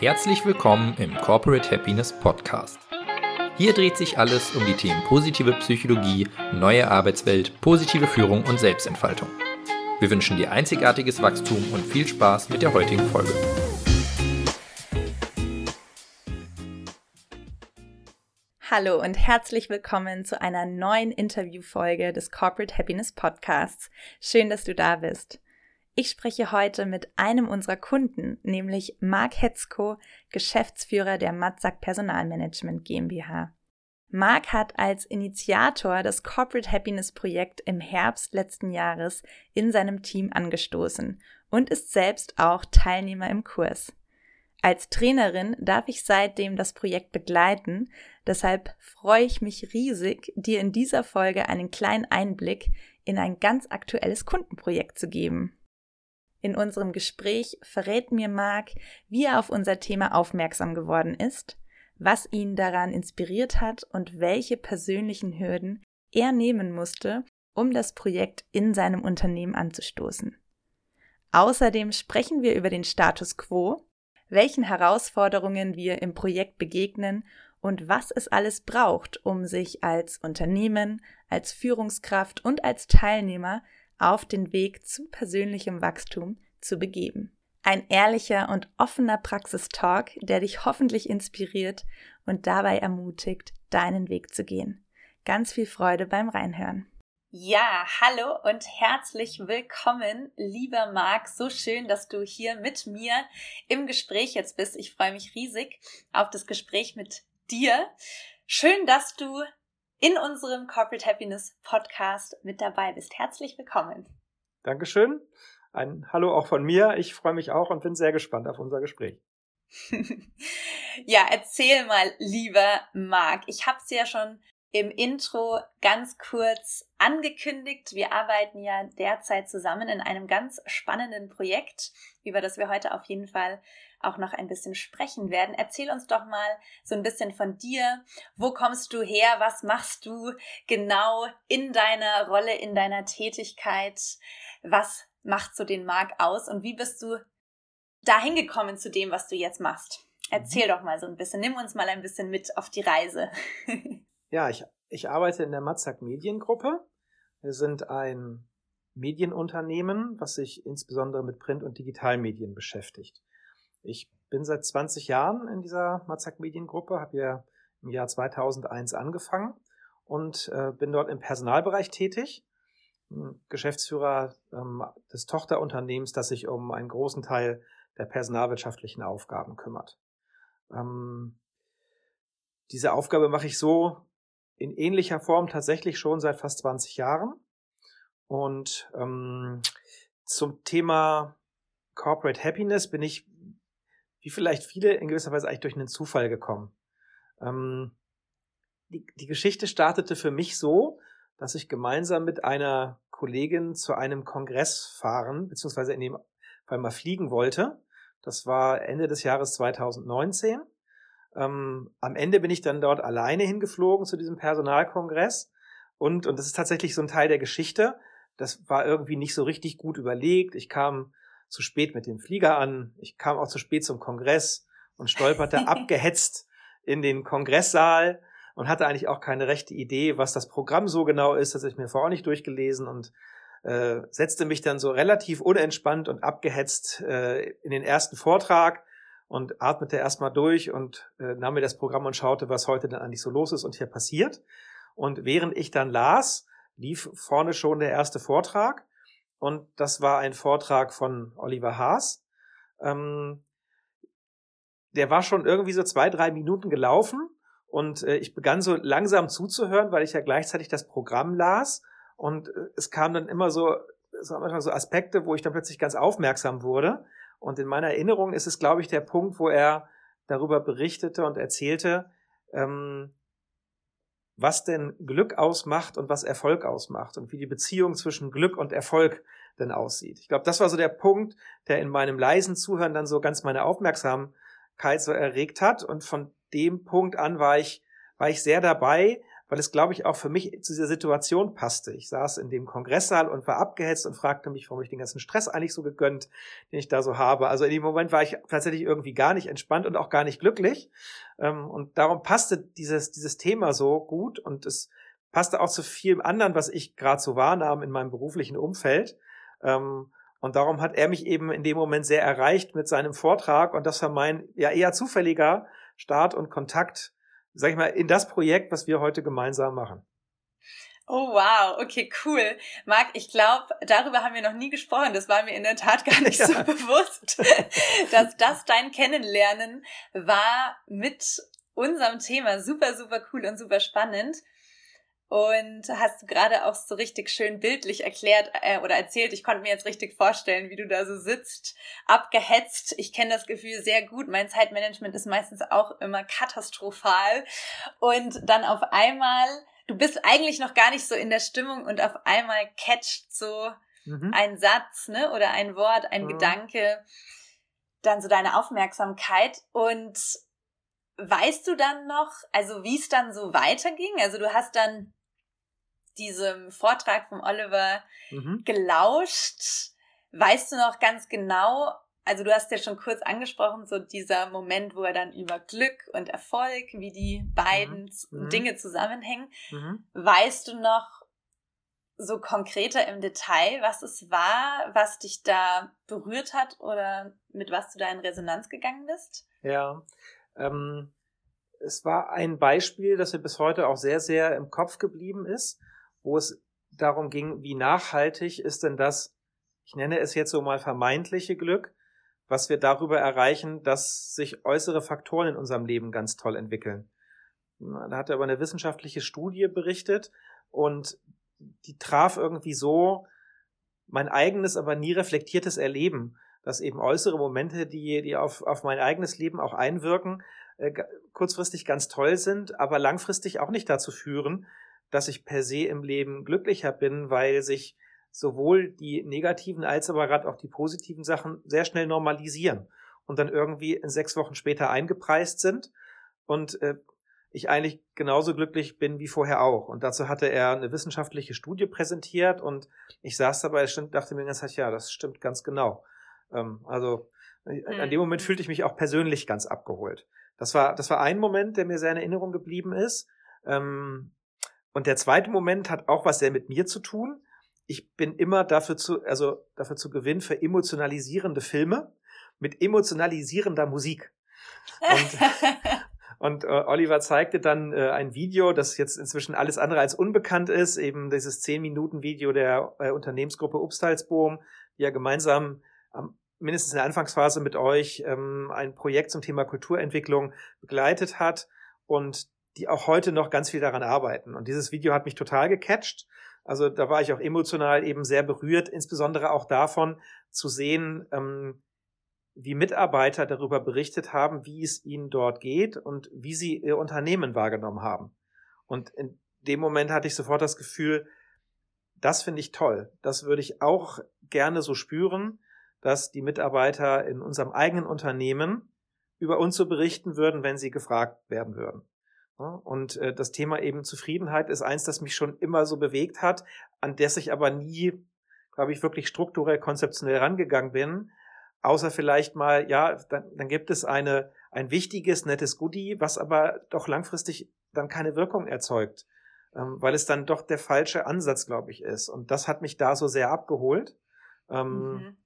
Herzlich willkommen im Corporate Happiness Podcast. Hier dreht sich alles um die Themen positive Psychologie, neue Arbeitswelt, positive Führung und Selbstentfaltung. Wir wünschen dir einzigartiges Wachstum und viel Spaß mit der heutigen Folge. Hallo und herzlich willkommen zu einer neuen Interviewfolge des Corporate Happiness Podcasts. Schön, dass du da bist. Ich spreche heute mit einem unserer Kunden, nämlich Marc Hetzko, Geschäftsführer der Matzak Personalmanagement GmbH. Marc hat als Initiator das Corporate Happiness Projekt im Herbst letzten Jahres in seinem Team angestoßen und ist selbst auch Teilnehmer im Kurs. Als Trainerin darf ich seitdem das Projekt begleiten, deshalb freue ich mich riesig, dir in dieser Folge einen kleinen Einblick in ein ganz aktuelles Kundenprojekt zu geben. In unserem Gespräch verrät mir Marc, wie er auf unser Thema aufmerksam geworden ist, was ihn daran inspiriert hat und welche persönlichen Hürden er nehmen musste, um das Projekt in seinem Unternehmen anzustoßen. Außerdem sprechen wir über den Status quo, welchen Herausforderungen wir im Projekt begegnen und was es alles braucht, um sich als Unternehmen, als Führungskraft und als Teilnehmer auf den Weg zu persönlichem Wachstum zu begeben. Ein ehrlicher und offener Praxistalk, der dich hoffentlich inspiriert und dabei ermutigt, deinen Weg zu gehen. Ganz viel Freude beim Reinhören. Ja, hallo und herzlich willkommen, lieber Marc. So schön, dass du hier mit mir im Gespräch jetzt bist. Ich freue mich riesig auf das Gespräch mit dir. Schön, dass du in unserem Corporate Happiness Podcast mit dabei bist. Herzlich willkommen. Dankeschön. Ein Hallo auch von mir. Ich freue mich auch und bin sehr gespannt auf unser Gespräch. ja, erzähl mal, lieber Marc. Ich habe es ja schon im Intro ganz kurz angekündigt. Wir arbeiten ja derzeit zusammen in einem ganz spannenden Projekt, über das wir heute auf jeden Fall auch noch ein bisschen sprechen werden. Erzähl uns doch mal so ein bisschen von dir. Wo kommst du her? Was machst du genau in deiner Rolle, in deiner Tätigkeit? Was macht so den Markt aus? Und wie bist du dahin gekommen zu dem, was du jetzt machst? Erzähl mhm. doch mal so ein bisschen. Nimm uns mal ein bisschen mit auf die Reise. ja, ich, ich arbeite in der Matzak Mediengruppe. Wir sind ein Medienunternehmen, was sich insbesondere mit Print- und Digitalmedien beschäftigt. Ich bin seit 20 Jahren in dieser Mazak Mediengruppe, habe ja im Jahr 2001 angefangen und äh, bin dort im Personalbereich tätig. Geschäftsführer ähm, des Tochterunternehmens, das sich um einen großen Teil der personalwirtschaftlichen Aufgaben kümmert. Ähm, diese Aufgabe mache ich so in ähnlicher Form tatsächlich schon seit fast 20 Jahren. Und ähm, zum Thema Corporate Happiness bin ich wie vielleicht viele in gewisser Weise eigentlich durch einen Zufall gekommen. Ähm, die, die Geschichte startete für mich so, dass ich gemeinsam mit einer Kollegin zu einem Kongress fahren, beziehungsweise in dem Fall mal fliegen wollte. Das war Ende des Jahres 2019. Ähm, am Ende bin ich dann dort alleine hingeflogen zu diesem Personalkongress. Und, und das ist tatsächlich so ein Teil der Geschichte. Das war irgendwie nicht so richtig gut überlegt. Ich kam zu spät mit dem Flieger an. Ich kam auch zu spät zum Kongress und stolperte abgehetzt in den Kongresssaal und hatte eigentlich auch keine rechte Idee, was das Programm so genau ist. Das habe ich mir vorher auch nicht durchgelesen und äh, setzte mich dann so relativ unentspannt und abgehetzt äh, in den ersten Vortrag und atmete erstmal durch und äh, nahm mir das Programm und schaute, was heute denn eigentlich so los ist und hier passiert. Und während ich dann las, lief vorne schon der erste Vortrag und das war ein Vortrag von Oliver Haas. Ähm, der war schon irgendwie so zwei, drei Minuten gelaufen und äh, ich begann so langsam zuzuhören, weil ich ja gleichzeitig das Programm las und äh, es kamen dann immer so, so manchmal so Aspekte, wo ich dann plötzlich ganz aufmerksam wurde. Und in meiner Erinnerung ist es, glaube ich, der Punkt, wo er darüber berichtete und erzählte, ähm, was denn Glück ausmacht und was Erfolg ausmacht und wie die Beziehung zwischen Glück und Erfolg denn aussieht. Ich glaube, das war so der Punkt, der in meinem leisen Zuhören dann so ganz meine Aufmerksamkeit so erregt hat und von dem Punkt an war ich, war ich sehr dabei, weil es, glaube ich, auch für mich zu dieser Situation passte. Ich saß in dem Kongresssaal und war abgehetzt und fragte mich, warum ich den ganzen Stress eigentlich so gegönnt, den ich da so habe. Also in dem Moment war ich tatsächlich irgendwie gar nicht entspannt und auch gar nicht glücklich. Ähm, und darum passte dieses, dieses Thema so gut und es passte auch zu vielem anderen, was ich gerade so wahrnahm in meinem beruflichen Umfeld. Ähm, und darum hat er mich eben in dem Moment sehr erreicht mit seinem Vortrag. Und das war mein ja eher zufälliger Start und Kontakt, sag ich mal, in das Projekt, was wir heute gemeinsam machen. Oh wow, okay, cool. Marc, ich glaube, darüber haben wir noch nie gesprochen. Das war mir in der Tat gar nicht ja. so bewusst, dass das dein Kennenlernen war mit unserem Thema. Super, super cool und super spannend. Und hast du gerade auch so richtig schön bildlich erklärt äh, oder erzählt. Ich konnte mir jetzt richtig vorstellen, wie du da so sitzt, abgehetzt. Ich kenne das Gefühl sehr gut. Mein Zeitmanagement ist meistens auch immer katastrophal. Und dann auf einmal, du bist eigentlich noch gar nicht so in der Stimmung und auf einmal catcht so mhm. ein Satz, ne, oder ein Wort, ein mhm. Gedanke, dann so deine Aufmerksamkeit und Weißt du dann noch, also wie es dann so weiterging? Also du hast dann diesem Vortrag von Oliver mhm. gelauscht. Weißt du noch ganz genau, also du hast ja schon kurz angesprochen, so dieser Moment, wo er dann über Glück und Erfolg, wie die beiden mhm. mhm. Dinge zusammenhängen. Mhm. Weißt du noch so konkreter im Detail, was es war, was dich da berührt hat oder mit was du da in Resonanz gegangen bist? Ja, ähm, es war ein Beispiel, das mir bis heute auch sehr, sehr im Kopf geblieben ist wo es darum ging, wie nachhaltig ist denn das, ich nenne es jetzt so mal vermeintliche Glück, was wir darüber erreichen, dass sich äußere Faktoren in unserem Leben ganz toll entwickeln. Da hat er über eine wissenschaftliche Studie berichtet und die traf irgendwie so mein eigenes, aber nie reflektiertes Erleben, dass eben äußere Momente, die, die auf, auf mein eigenes Leben auch einwirken, äh, kurzfristig ganz toll sind, aber langfristig auch nicht dazu führen, dass ich per se im Leben glücklicher bin, weil sich sowohl die negativen als aber gerade auch die positiven Sachen sehr schnell normalisieren und dann irgendwie in sechs Wochen später eingepreist sind und äh, ich eigentlich genauso glücklich bin wie vorher auch. Und dazu hatte er eine wissenschaftliche Studie präsentiert und ich saß dabei und dachte mir ganz, ja, das stimmt ganz genau. Ähm, also mhm. an dem Moment fühlte ich mich auch persönlich ganz abgeholt. Das war, das war ein Moment, der mir sehr in Erinnerung geblieben ist. Ähm, und der zweite Moment hat auch was sehr mit mir zu tun. Ich bin immer dafür zu, also dafür zu gewinnen für emotionalisierende Filme mit emotionalisierender Musik. Und, und äh, Oliver zeigte dann äh, ein Video, das jetzt inzwischen alles andere als unbekannt ist, eben dieses 10-Minuten-Video der äh, Unternehmensgruppe Upstalsboom, die ja gemeinsam am mindestens in der Anfangsphase mit euch ähm, ein Projekt zum Thema Kulturentwicklung begleitet hat. Und die auch heute noch ganz viel daran arbeiten. Und dieses Video hat mich total gecatcht. Also da war ich auch emotional eben sehr berührt, insbesondere auch davon zu sehen, ähm, wie Mitarbeiter darüber berichtet haben, wie es ihnen dort geht und wie sie ihr Unternehmen wahrgenommen haben. Und in dem Moment hatte ich sofort das Gefühl, das finde ich toll. Das würde ich auch gerne so spüren, dass die Mitarbeiter in unserem eigenen Unternehmen über uns so berichten würden, wenn sie gefragt werden würden. Und äh, das Thema eben Zufriedenheit ist eins, das mich schon immer so bewegt hat, an das ich aber nie, glaube ich, wirklich strukturell, konzeptionell rangegangen bin. Außer vielleicht mal, ja, dann, dann gibt es eine, ein wichtiges, nettes Goodie, was aber doch langfristig dann keine Wirkung erzeugt, ähm, weil es dann doch der falsche Ansatz, glaube ich, ist. Und das hat mich da so sehr abgeholt. Ähm, mhm.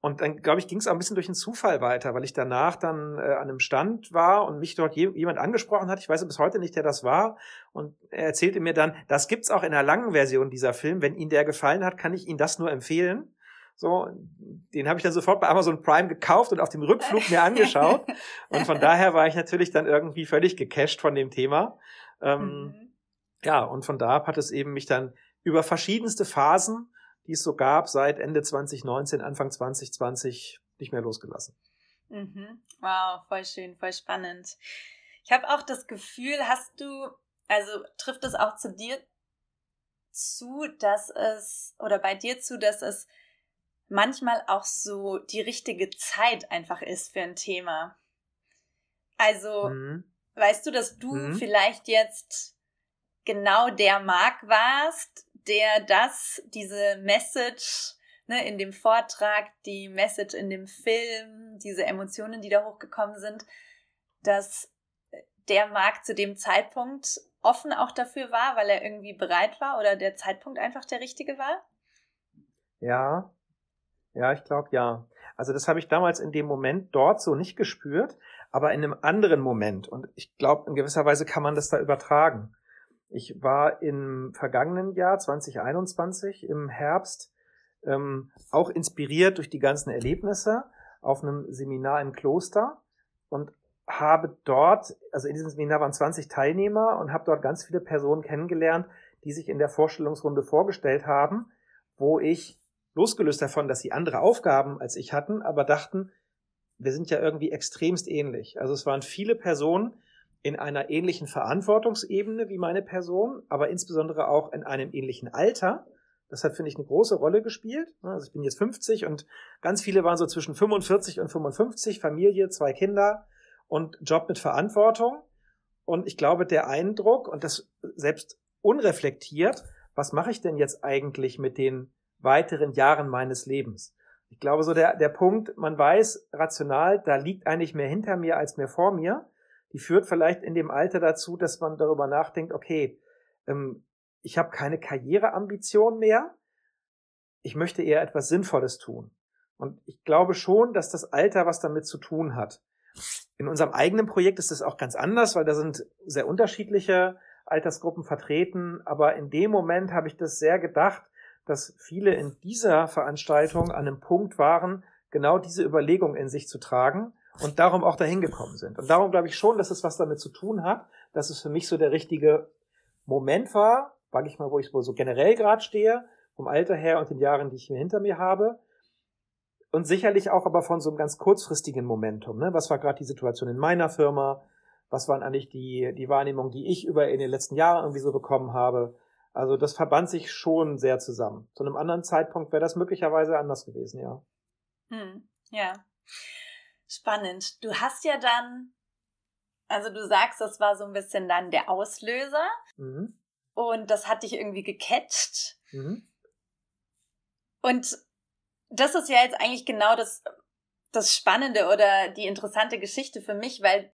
Und dann, glaube ich, ging es auch ein bisschen durch den Zufall weiter, weil ich danach dann äh, an einem Stand war und mich dort je, jemand angesprochen hat. Ich weiß bis heute nicht, wer das war. Und er erzählte mir dann, das gibt's auch in der langen Version dieser Film. Wenn Ihnen der gefallen hat, kann ich Ihnen das nur empfehlen. So, den habe ich dann sofort bei Amazon Prime gekauft und auf dem Rückflug mir angeschaut. Und von daher war ich natürlich dann irgendwie völlig gecasht von dem Thema. Ähm, mhm. Ja, und von da ab hat es eben mich dann über verschiedenste Phasen die es so gab, seit Ende 2019, Anfang 2020 nicht mehr losgelassen. Mhm. Wow, voll schön, voll spannend. Ich habe auch das Gefühl, hast du, also trifft es auch zu dir zu, dass es, oder bei dir zu, dass es manchmal auch so die richtige Zeit einfach ist für ein Thema. Also, mhm. weißt du, dass du mhm. vielleicht jetzt genau der Mark warst, der das, diese Message ne, in dem Vortrag, die Message in dem Film, diese Emotionen, die da hochgekommen sind, dass der Markt zu dem Zeitpunkt offen auch dafür war, weil er irgendwie bereit war oder der Zeitpunkt einfach der richtige war? Ja, ja, ich glaube ja. Also das habe ich damals in dem Moment dort so nicht gespürt, aber in einem anderen Moment. Und ich glaube, in gewisser Weise kann man das da übertragen. Ich war im vergangenen Jahr 2021 im Herbst ähm, auch inspiriert durch die ganzen Erlebnisse auf einem Seminar im Kloster und habe dort, also in diesem Seminar waren 20 Teilnehmer und habe dort ganz viele Personen kennengelernt, die sich in der Vorstellungsrunde vorgestellt haben, wo ich losgelöst davon, dass sie andere Aufgaben als ich hatten, aber dachten, wir sind ja irgendwie extremst ähnlich. Also es waren viele Personen in einer ähnlichen Verantwortungsebene wie meine Person, aber insbesondere auch in einem ähnlichen Alter. Das hat, finde ich, eine große Rolle gespielt. Also ich bin jetzt 50 und ganz viele waren so zwischen 45 und 55, Familie, zwei Kinder und Job mit Verantwortung. Und ich glaube, der Eindruck und das selbst unreflektiert, was mache ich denn jetzt eigentlich mit den weiteren Jahren meines Lebens? Ich glaube, so der, der Punkt, man weiß rational, da liegt eigentlich mehr hinter mir als mehr vor mir, die führt vielleicht in dem Alter dazu, dass man darüber nachdenkt, okay, ähm, ich habe keine Karriereambition mehr, ich möchte eher etwas Sinnvolles tun. Und ich glaube schon, dass das Alter was damit zu tun hat. In unserem eigenen Projekt ist es auch ganz anders, weil da sind sehr unterschiedliche Altersgruppen vertreten. Aber in dem Moment habe ich das sehr gedacht, dass viele in dieser Veranstaltung an einem Punkt waren, genau diese Überlegung in sich zu tragen und darum auch dahin gekommen sind. Und darum glaube ich schon, dass es was damit zu tun hat, dass es für mich so der richtige Moment war, sage ich mal, wo ich wohl so generell gerade stehe, vom Alter her und den Jahren, die ich mir hinter mir habe. Und sicherlich auch aber von so einem ganz kurzfristigen Momentum. Ne? Was war gerade die Situation in meiner Firma? Was waren eigentlich die, die Wahrnehmungen, die ich über in den letzten Jahren irgendwie so bekommen habe? Also das verband sich schon sehr zusammen. Zu einem anderen Zeitpunkt wäre das möglicherweise anders gewesen, ja. Hm, ja. Spannend. Du hast ja dann, also du sagst, das war so ein bisschen dann der Auslöser. Mhm. Und das hat dich irgendwie gecatcht. Mhm. Und das ist ja jetzt eigentlich genau das, das Spannende oder die interessante Geschichte für mich, weil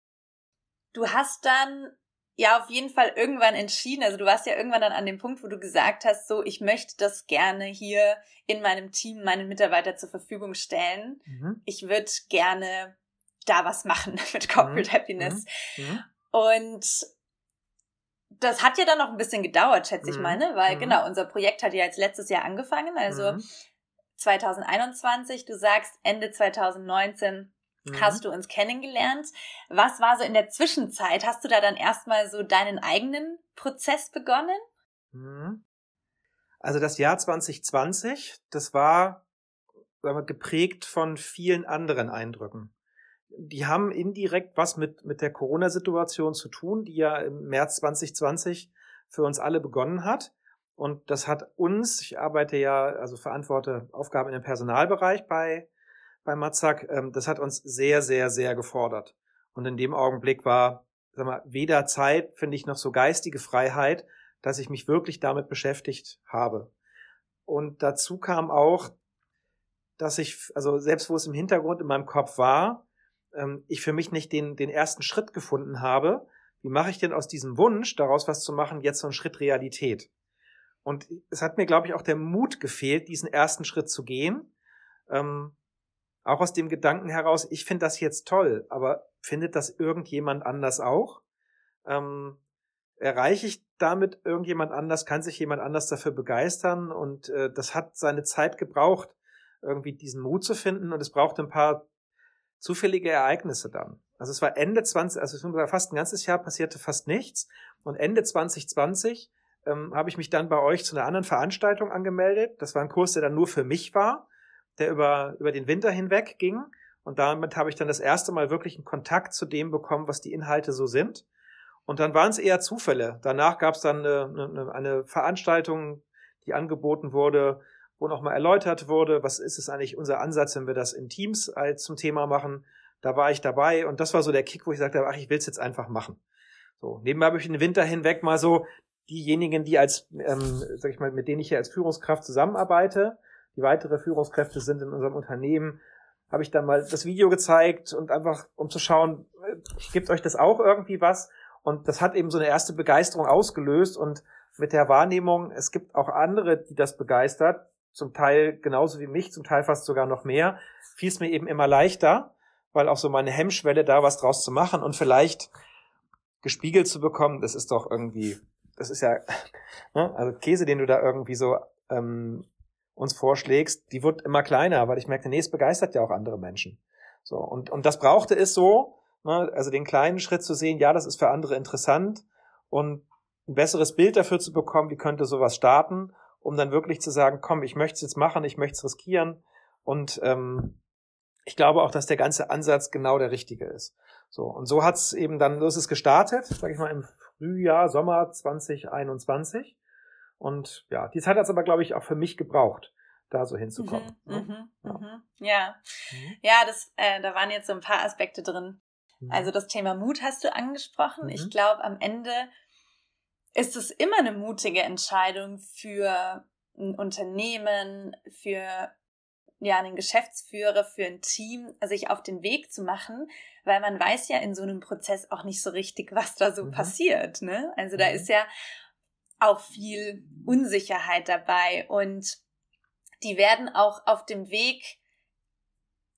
du hast dann ja auf jeden Fall irgendwann entschieden, also du warst ja irgendwann dann an dem Punkt, wo du gesagt hast, so, ich möchte das gerne hier in meinem Team meinen Mitarbeiter zur Verfügung stellen. Mhm. Ich würde gerne da was machen mit Corporate mhm. Happiness. Mhm. mhm. Und das hat ja dann noch ein bisschen gedauert, schätze ich mhm. mal, ne? Weil mhm. genau, unser Projekt hat ja jetzt letztes Jahr angefangen, also 2021, du sagst Ende 2019 mhm. hast du uns kennengelernt. Was war so in der Zwischenzeit? Hast du da dann erstmal so deinen eigenen Prozess begonnen? Mhm. Also das Jahr 2020, das war wir, geprägt von vielen anderen Eindrücken. Die haben indirekt was mit, mit der Corona-Situation zu tun, die ja im März 2020 für uns alle begonnen hat. Und das hat uns, ich arbeite ja, also verantworte Aufgaben in dem Personalbereich bei bei Matzak, ähm, das hat uns sehr, sehr, sehr gefordert. Und in dem Augenblick war, sag mal, weder Zeit, finde ich, noch so geistige Freiheit, dass ich mich wirklich damit beschäftigt habe. Und dazu kam auch, dass ich, also selbst wo es im Hintergrund in meinem Kopf war, ähm, ich für mich nicht den, den ersten Schritt gefunden habe. Wie mache ich denn aus diesem Wunsch, daraus was zu machen, jetzt so einen Schritt Realität? Und es hat mir, glaube ich, auch der Mut gefehlt, diesen ersten Schritt zu gehen. Ähm, auch aus dem Gedanken heraus, ich finde das jetzt toll, aber findet das irgendjemand anders auch? Ähm, erreiche ich damit irgendjemand anders? Kann sich jemand anders dafür begeistern? Und äh, das hat seine Zeit gebraucht, irgendwie diesen Mut zu finden. Und es braucht ein paar zufällige Ereignisse dann. Also es war Ende 20, also fast ein ganzes Jahr passierte fast nichts. Und Ende 2020 ähm, habe ich mich dann bei euch zu einer anderen Veranstaltung angemeldet. Das war ein Kurs, der dann nur für mich war der über, über den Winter hinweg ging. Und damit habe ich dann das erste Mal wirklich einen Kontakt zu dem bekommen, was die Inhalte so sind. Und dann waren es eher Zufälle. Danach gab es dann eine, eine, eine Veranstaltung, die angeboten wurde, wo nochmal erläutert wurde, was ist es eigentlich unser Ansatz, wenn wir das in Teams als zum Thema machen. Da war ich dabei und das war so der Kick, wo ich sagte, ach, ich will es jetzt einfach machen. So, nebenbei habe ich den Winter hinweg mal so diejenigen, die als, ähm, sag ich mal, mit denen ich hier als Führungskraft zusammenarbeite, die weitere Führungskräfte sind in unserem Unternehmen, habe ich dann mal das Video gezeigt und einfach, um zu schauen, äh, gibt euch das auch irgendwie was? Und das hat eben so eine erste Begeisterung ausgelöst und mit der Wahrnehmung, es gibt auch andere, die das begeistert, zum Teil genauso wie mich, zum Teil fast sogar noch mehr, fiel es mir eben immer leichter, weil auch so meine Hemmschwelle da was draus zu machen und vielleicht gespiegelt zu bekommen, das ist doch irgendwie, das ist ja, ne, also Käse, den du da irgendwie so ähm, uns vorschlägst, die wird immer kleiner, weil ich merke, nee, es begeistert ja auch andere Menschen. So, und, und das brauchte es so, ne, also den kleinen Schritt zu sehen, ja, das ist für andere interessant und ein besseres Bild dafür zu bekommen, wie könnte sowas starten, um dann wirklich zu sagen, komm, ich möchte es jetzt machen, ich möchte es riskieren. Und ähm, ich glaube auch, dass der ganze Ansatz genau der richtige ist. So, und so hat es eben dann, so ist es gestartet, sage ich mal, im Frühjahr, Sommer 2021. Und ja, die Zeit hat es aber, glaube ich, auch für mich gebraucht, da so hinzukommen. Mhm, ne? mhm, ja. Mhm. Ja, mhm. das, äh, da waren jetzt so ein paar Aspekte drin. Mhm. Also das Thema Mut hast du angesprochen. Ich mhm. glaube, am Ende ist es immer eine mutige Entscheidung für ein Unternehmen, für ja, einen Geschäftsführer, für ein Team, sich auf den Weg zu machen, weil man weiß ja in so einem Prozess auch nicht so richtig, was da so mhm. passiert. Ne? Also da mhm. ist ja auch viel Unsicherheit dabei und die werden auch auf dem Weg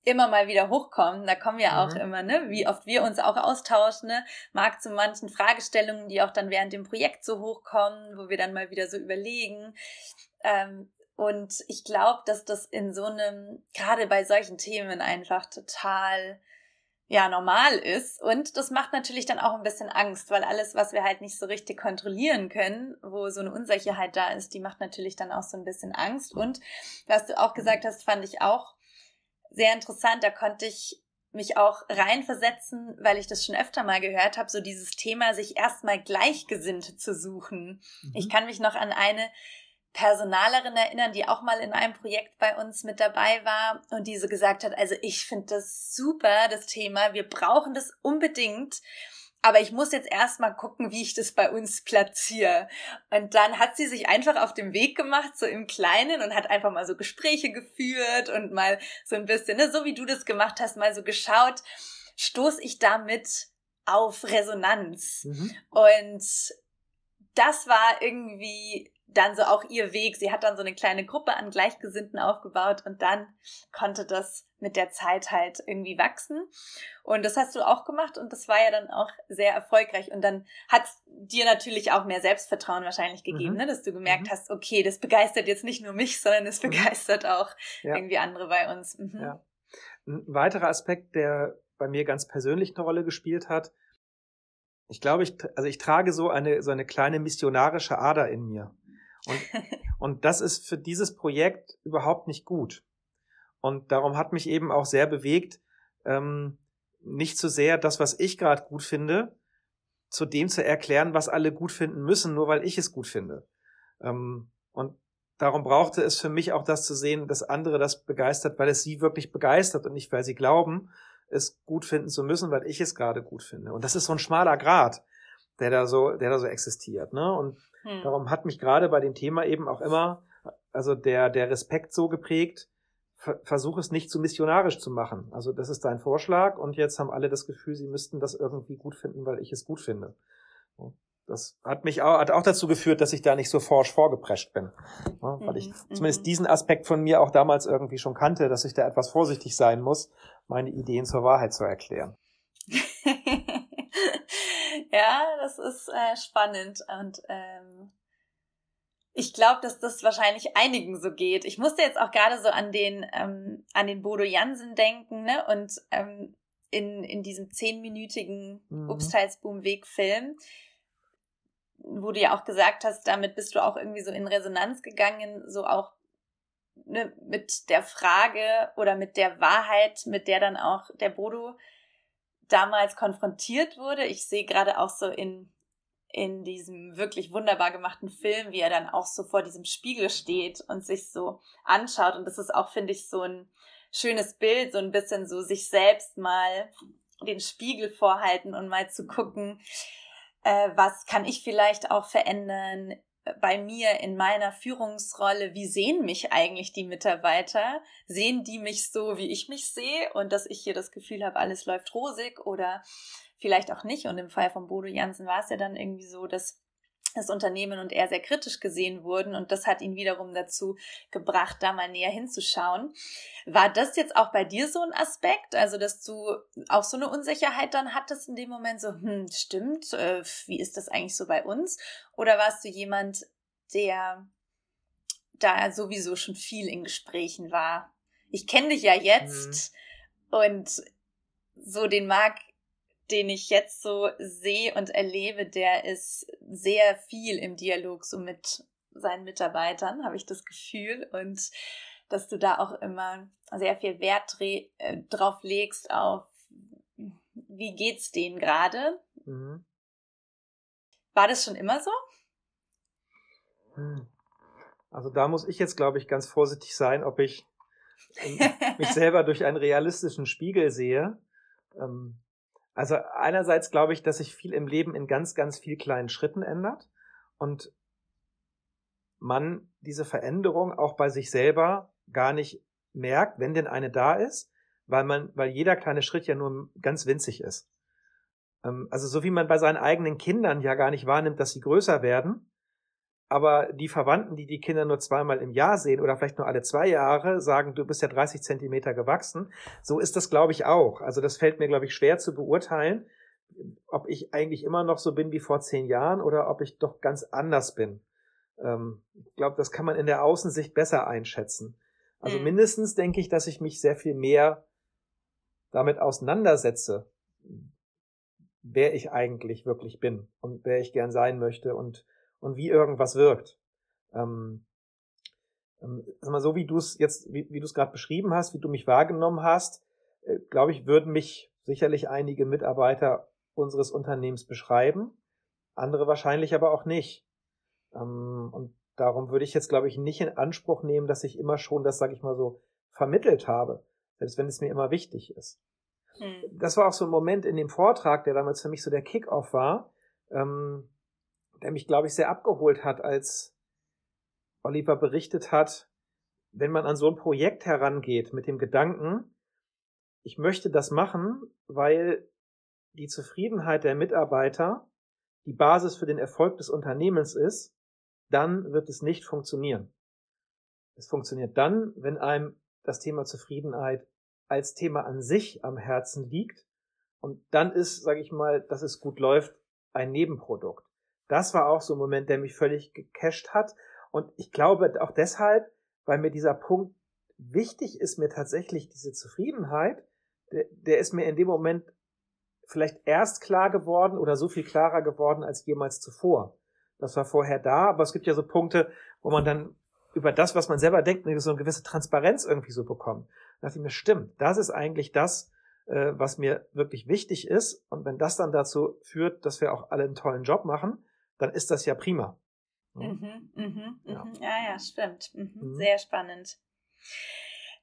immer mal wieder hochkommen. Da kommen ja auch mhm. immer, ne, wie oft wir uns auch austauschen, ne, mag zu manchen Fragestellungen, die auch dann während dem Projekt so hochkommen, wo wir dann mal wieder so überlegen. Ähm, und ich glaube, dass das in so einem, gerade bei solchen Themen einfach total ja normal ist und das macht natürlich dann auch ein bisschen Angst, weil alles, was wir halt nicht so richtig kontrollieren können, wo so eine Unsicherheit da ist, die macht natürlich dann auch so ein bisschen Angst und was du auch gesagt hast, fand ich auch sehr interessant. Da konnte ich mich auch reinversetzen, weil ich das schon öfter mal gehört habe, so dieses Thema, sich erstmal Gleichgesinnte zu suchen. Mhm. Ich kann mich noch an eine Personalerin erinnern, die auch mal in einem Projekt bei uns mit dabei war und die so gesagt hat, also ich finde das super, das Thema, wir brauchen das unbedingt. Aber ich muss jetzt erstmal gucken, wie ich das bei uns platziere. Und dann hat sie sich einfach auf den Weg gemacht, so im Kleinen, und hat einfach mal so Gespräche geführt und mal so ein bisschen, ne, so wie du das gemacht hast, mal so geschaut, stoß ich damit auf Resonanz. Mhm. Und das war irgendwie dann so auch ihr Weg. Sie hat dann so eine kleine Gruppe an Gleichgesinnten aufgebaut und dann konnte das mit der Zeit halt irgendwie wachsen. Und das hast du auch gemacht und das war ja dann auch sehr erfolgreich. Und dann hat dir natürlich auch mehr Selbstvertrauen wahrscheinlich gegeben, mhm. ne? dass du gemerkt mhm. hast, okay, das begeistert jetzt nicht nur mich, sondern es mhm. begeistert auch ja. irgendwie andere bei uns. Mhm. Ja. Ein weiterer Aspekt, der bei mir ganz persönlich eine Rolle gespielt hat, ich glaube, ich, also ich trage so eine, so eine kleine missionarische Ader in mir. Und, und das ist für dieses Projekt überhaupt nicht gut. Und darum hat mich eben auch sehr bewegt, ähm, nicht zu so sehr das, was ich gerade gut finde, zu dem zu erklären, was alle gut finden müssen, nur weil ich es gut finde. Ähm, und darum brauchte es für mich auch das zu sehen, dass andere das begeistert, weil es sie wirklich begeistert und nicht, weil sie glauben, es gut finden zu müssen, weil ich es gerade gut finde. Und das ist so ein schmaler Grad, der da so, der da so existiert. Ne? Und hm. Darum hat mich gerade bei dem Thema eben auch immer, also der, der Respekt so geprägt, versuche es nicht zu missionarisch zu machen. Also das ist dein Vorschlag und jetzt haben alle das Gefühl, sie müssten das irgendwie gut finden, weil ich es gut finde. Das hat mich auch, hat auch dazu geführt, dass ich da nicht so forsch vorgeprescht bin. Weil ich mhm. zumindest mhm. diesen Aspekt von mir auch damals irgendwie schon kannte, dass ich da etwas vorsichtig sein muss, meine Ideen zur Wahrheit zu erklären. Ja, das ist äh, spannend und ähm, ich glaube, dass das wahrscheinlich einigen so geht. Ich musste jetzt auch gerade so an den ähm, an den Bodo Jansen denken, ne? Und ähm, in in diesem zehnminütigen mhm. Upstalsboom-Weg-Film, wo du ja auch gesagt hast, damit bist du auch irgendwie so in Resonanz gegangen, so auch ne, mit der Frage oder mit der Wahrheit, mit der dann auch der Bodo damals konfrontiert wurde. Ich sehe gerade auch so in, in diesem wirklich wunderbar gemachten Film, wie er dann auch so vor diesem Spiegel steht und sich so anschaut. Und das ist auch, finde ich, so ein schönes Bild, so ein bisschen so sich selbst mal den Spiegel vorhalten und mal zu gucken, Äh, was kann ich vielleicht auch verändern bei mir in meiner Führungsrolle? Wie sehen mich eigentlich die Mitarbeiter? Sehen die mich so, wie ich mich sehe und dass ich hier das Gefühl habe, alles läuft rosig oder vielleicht auch nicht? Und im Fall von Bodo Jansen war es ja dann irgendwie so, dass das Unternehmen und er sehr kritisch gesehen wurden und das hat ihn wiederum dazu gebracht, da mal näher hinzuschauen. War das jetzt auch bei dir so ein Aspekt, also dass du auch so eine Unsicherheit dann hattest in dem Moment, so, hm, stimmt, äh, wie ist das eigentlich so bei uns? Oder warst du jemand, der da sowieso schon viel in Gesprächen war? Ich kenne dich ja jetzt mhm. und so den Marc den ich jetzt so sehe und erlebe, der ist sehr viel im Dialog so mit seinen Mitarbeitern, habe ich das Gefühl. Und dass du da auch immer sehr viel Wert äh, drauf legst auf, wie geht's denen gerade. Mhm. War das schon immer so? Hm. Also da muss ich jetzt, glaube ich, ganz vorsichtig sein, ob ich mich selber durch einen realistischen Spiegel sehe. Ähm, also einerseits glaube ich, dass sich viel im Leben in ganz, ganz viel kleinen Schritten ändert und man diese Veränderung auch bei sich selber gar nicht merkt, wenn denn eine da ist, weil man, weil jeder kleine Schritt ja nur ganz winzig ist. Ähm, also so wie man bei seinen eigenen Kindern ja gar nicht wahrnimmt, dass sie größer werden, aber die Verwandten, die die Kinder nur zweimal im Jahr sehen oder vielleicht nur alle zwei Jahre, sagen, du bist ja 30 Zentimeter gewachsen. So ist das, glaube ich, auch. Also das fällt mir, glaube ich, schwer zu beurteilen, ob ich eigentlich immer noch so bin wie vor zehn Jahren oder ob ich doch ganz anders bin. Ähm, ich glaube, das kann man in der Außensicht besser einschätzen. Also mhm. mindestens denke ich, dass ich mich sehr viel mehr damit auseinandersetze, wer ich eigentlich wirklich bin und wer ich gern sein möchte und und wie irgendwas wirkt. Ähm, ähm, sag mal, so wie du es jetzt, wie, wie du es gerade beschrieben hast, wie du mich wahrgenommen hast, äh, glaube ich, würden mich sicherlich einige Mitarbeiter unseres Unternehmens beschreiben, andere wahrscheinlich aber auch nicht. Ähm, und darum würde ich jetzt, glaube ich, nicht in Anspruch nehmen, dass ich immer schon das, sage ich mal so, vermittelt habe, selbst wenn es mir immer wichtig ist. Hm. Das war auch so ein Moment in dem Vortrag, der damals für mich so der Kick-off war. Ähm, der mich, glaube ich, sehr abgeholt hat, als Oliver berichtet hat, wenn man an so ein Projekt herangeht mit dem Gedanken, ich möchte das machen, weil die Zufriedenheit der Mitarbeiter die Basis für den Erfolg des Unternehmens ist, dann wird es nicht funktionieren. Es funktioniert dann, wenn einem das Thema Zufriedenheit als Thema an sich am Herzen liegt. Und dann ist, sage ich mal, dass es gut läuft, ein Nebenprodukt das war auch so ein Moment, der mich völlig gecasht hat. Und ich glaube auch deshalb, weil mir dieser Punkt wichtig ist, mir tatsächlich diese Zufriedenheit, der, der ist mir in dem Moment vielleicht erst klar geworden oder so viel klarer geworden als jemals zuvor. Das war vorher da, aber es gibt ja so Punkte, wo man dann über das, was man selber denkt, so eine gewisse Transparenz irgendwie so bekommt. Da dachte ich mir, stimmt, das ist eigentlich das, äh, was mir wirklich wichtig ist. Und wenn das dann dazu führt, dass wir auch alle einen tollen Job machen, dann ist das ja prima. Mhm, mhm, ja. Mhm. ja, ja, stimmt. Mhm, mhm. Sehr spannend.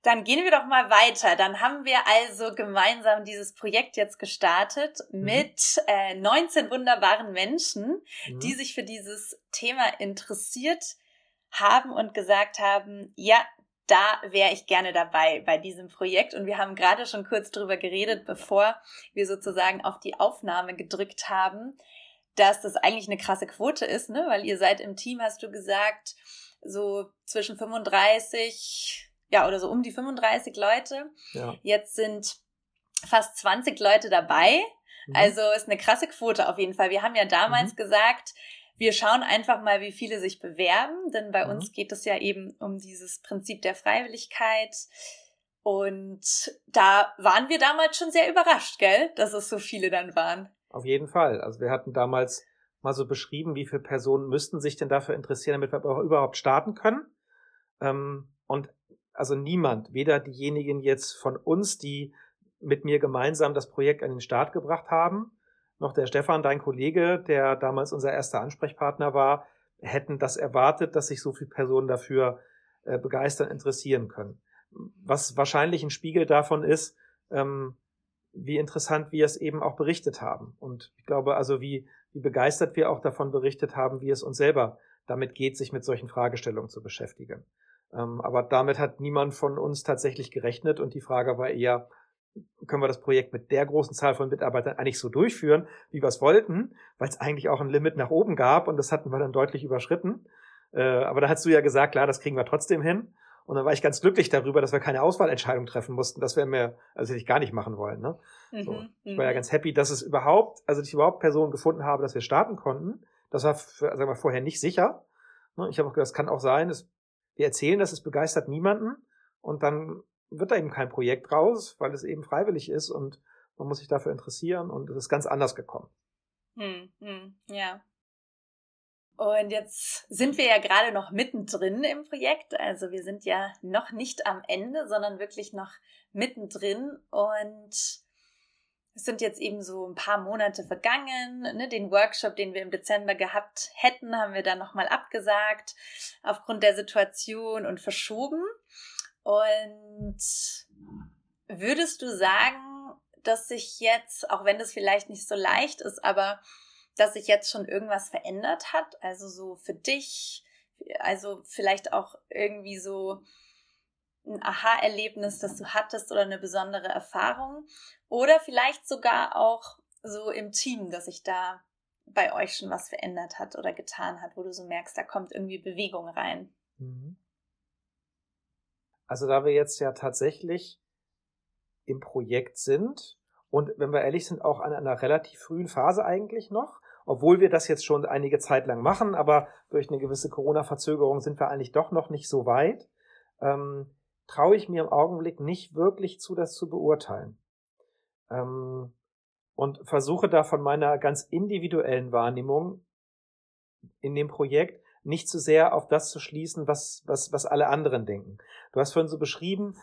Dann gehen wir doch mal weiter. Dann haben wir also gemeinsam dieses Projekt jetzt gestartet mhm. mit äh, 19 wunderbaren Menschen, die sich für dieses Thema interessiert haben und gesagt haben, ja, da wäre ich gerne dabei bei diesem Projekt. Und wir haben gerade schon kurz drüber geredet, bevor wir sozusagen auf die Aufnahme gedrückt haben, dass das eigentlich eine krasse Quote ist, ne? Weil ihr seid im Team, hast du gesagt, so zwischen 35, ja, oder so um die 35 Leute. Ja. Jetzt sind fast 20 Leute dabei. Mhm. Also ist eine krasse Quote auf jeden Fall. Wir haben ja damals mhm. gesagt, wir schauen einfach mal, wie viele sich bewerben, denn bei mhm. uns geht es ja eben um dieses Prinzip der Freiwilligkeit. Und da waren wir damals schon sehr überrascht, gell, dass es so viele dann waren. Auf jeden Fall. Also wir hatten damals mal so beschrieben, wie viele Personen müssten sich denn dafür interessieren, damit wir überhaupt starten können. Ähm, und also niemand, weder diejenigen jetzt von uns, die mit mir gemeinsam das Projekt an den Start gebracht haben, noch der Stefan, dein Kollege, der damals unser erster Ansprechpartner war, hätten das erwartet, dass sich so viele Personen dafür äh, begeistern, interessieren können. Was wahrscheinlich ein Spiegel davon ist, ähm, wie interessant wir es eben auch berichtet haben. Und ich glaube also, wie, wie begeistert wir auch davon berichtet haben, wie es uns selber damit geht, sich mit solchen Fragestellungen zu beschäftigen. Ähm, aber damit hat niemand von uns tatsächlich gerechnet und die Frage war eher, können wir das Projekt mit der großen Zahl von Mitarbeitern eigentlich so durchführen, wie wir es wollten, weil es eigentlich auch ein Limit nach oben gab und das hatten wir dann deutlich überschritten. Äh, aber da hast du ja gesagt, klar, das kriegen wir trotzdem hin. Und dann war ich ganz glücklich darüber, dass wir keine Auswahlentscheidung treffen mussten. Das wäre mir, also hätte ich gar nicht machen wollen. Ne? Mhm, so. Ich war ja mhm. ganz happy, dass es überhaupt, also dass ich überhaupt Personen gefunden habe, dass wir starten konnten. Das war, sagen wir, vorher nicht sicher. Ne? Ich habe auch gedacht, das kann auch sein, es, wir erzählen das, es begeistert niemanden. Und dann wird da eben kein Projekt raus, weil es eben freiwillig ist und man muss sich dafür interessieren und es ist ganz anders gekommen. Hm, hm, ja. Und jetzt sind wir ja gerade noch mittendrin im Projekt. Also wir sind ja noch nicht am Ende, sondern wirklich noch mittendrin. Und es sind jetzt eben so ein paar Monate vergangen. Ne? Den Workshop, den wir im Dezember gehabt hätten, haben wir dann nochmal abgesagt aufgrund der Situation und verschoben. Und würdest du sagen, dass sich jetzt, auch wenn das vielleicht nicht so leicht ist, aber dass sich jetzt schon irgendwas verändert hat? Also so für dich, also vielleicht auch irgendwie so ein Aha-Erlebnis, das du hattest oder eine besondere Erfahrung oder vielleicht sogar auch so im Team, dass sich da bei euch schon was verändert hat oder getan hat, wo du so merkst, da kommt irgendwie Bewegung rein. Mhm. Also da wir jetzt ja tatsächlich im Projekt sind und wenn wir ehrlich sind, auch an einer relativ frühen Phase eigentlich noch, obwohl wir das jetzt schon einige Zeit lang machen, aber durch eine gewisse Corona-Verzögerung sind wir eigentlich doch noch nicht so weit, ähm, traue ich mir im Augenblick nicht wirklich zu, das zu beurteilen. Ähm, und versuche da von meiner ganz individuellen Wahrnehmung in dem Projekt nicht zu sehr auf das zu schließen, was, was, was alle anderen denken. Du hast vorhin so beschrieben,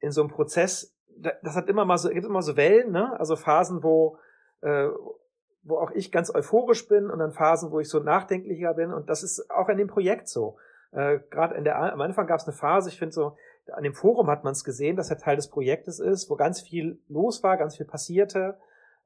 in so einem Prozess, das hat immer mal so, gibt immer so Wellen, ne? Also Phasen, wo, äh, wo auch ich ganz euphorisch bin und dann Phasen, wo ich so nachdenklicher bin. Und das ist auch in dem Projekt so. Äh, Gerade am Anfang gab es eine Phase, ich finde so, an dem Forum hat man es gesehen, dass er Teil des Projektes ist, wo ganz viel los war, ganz viel passierte,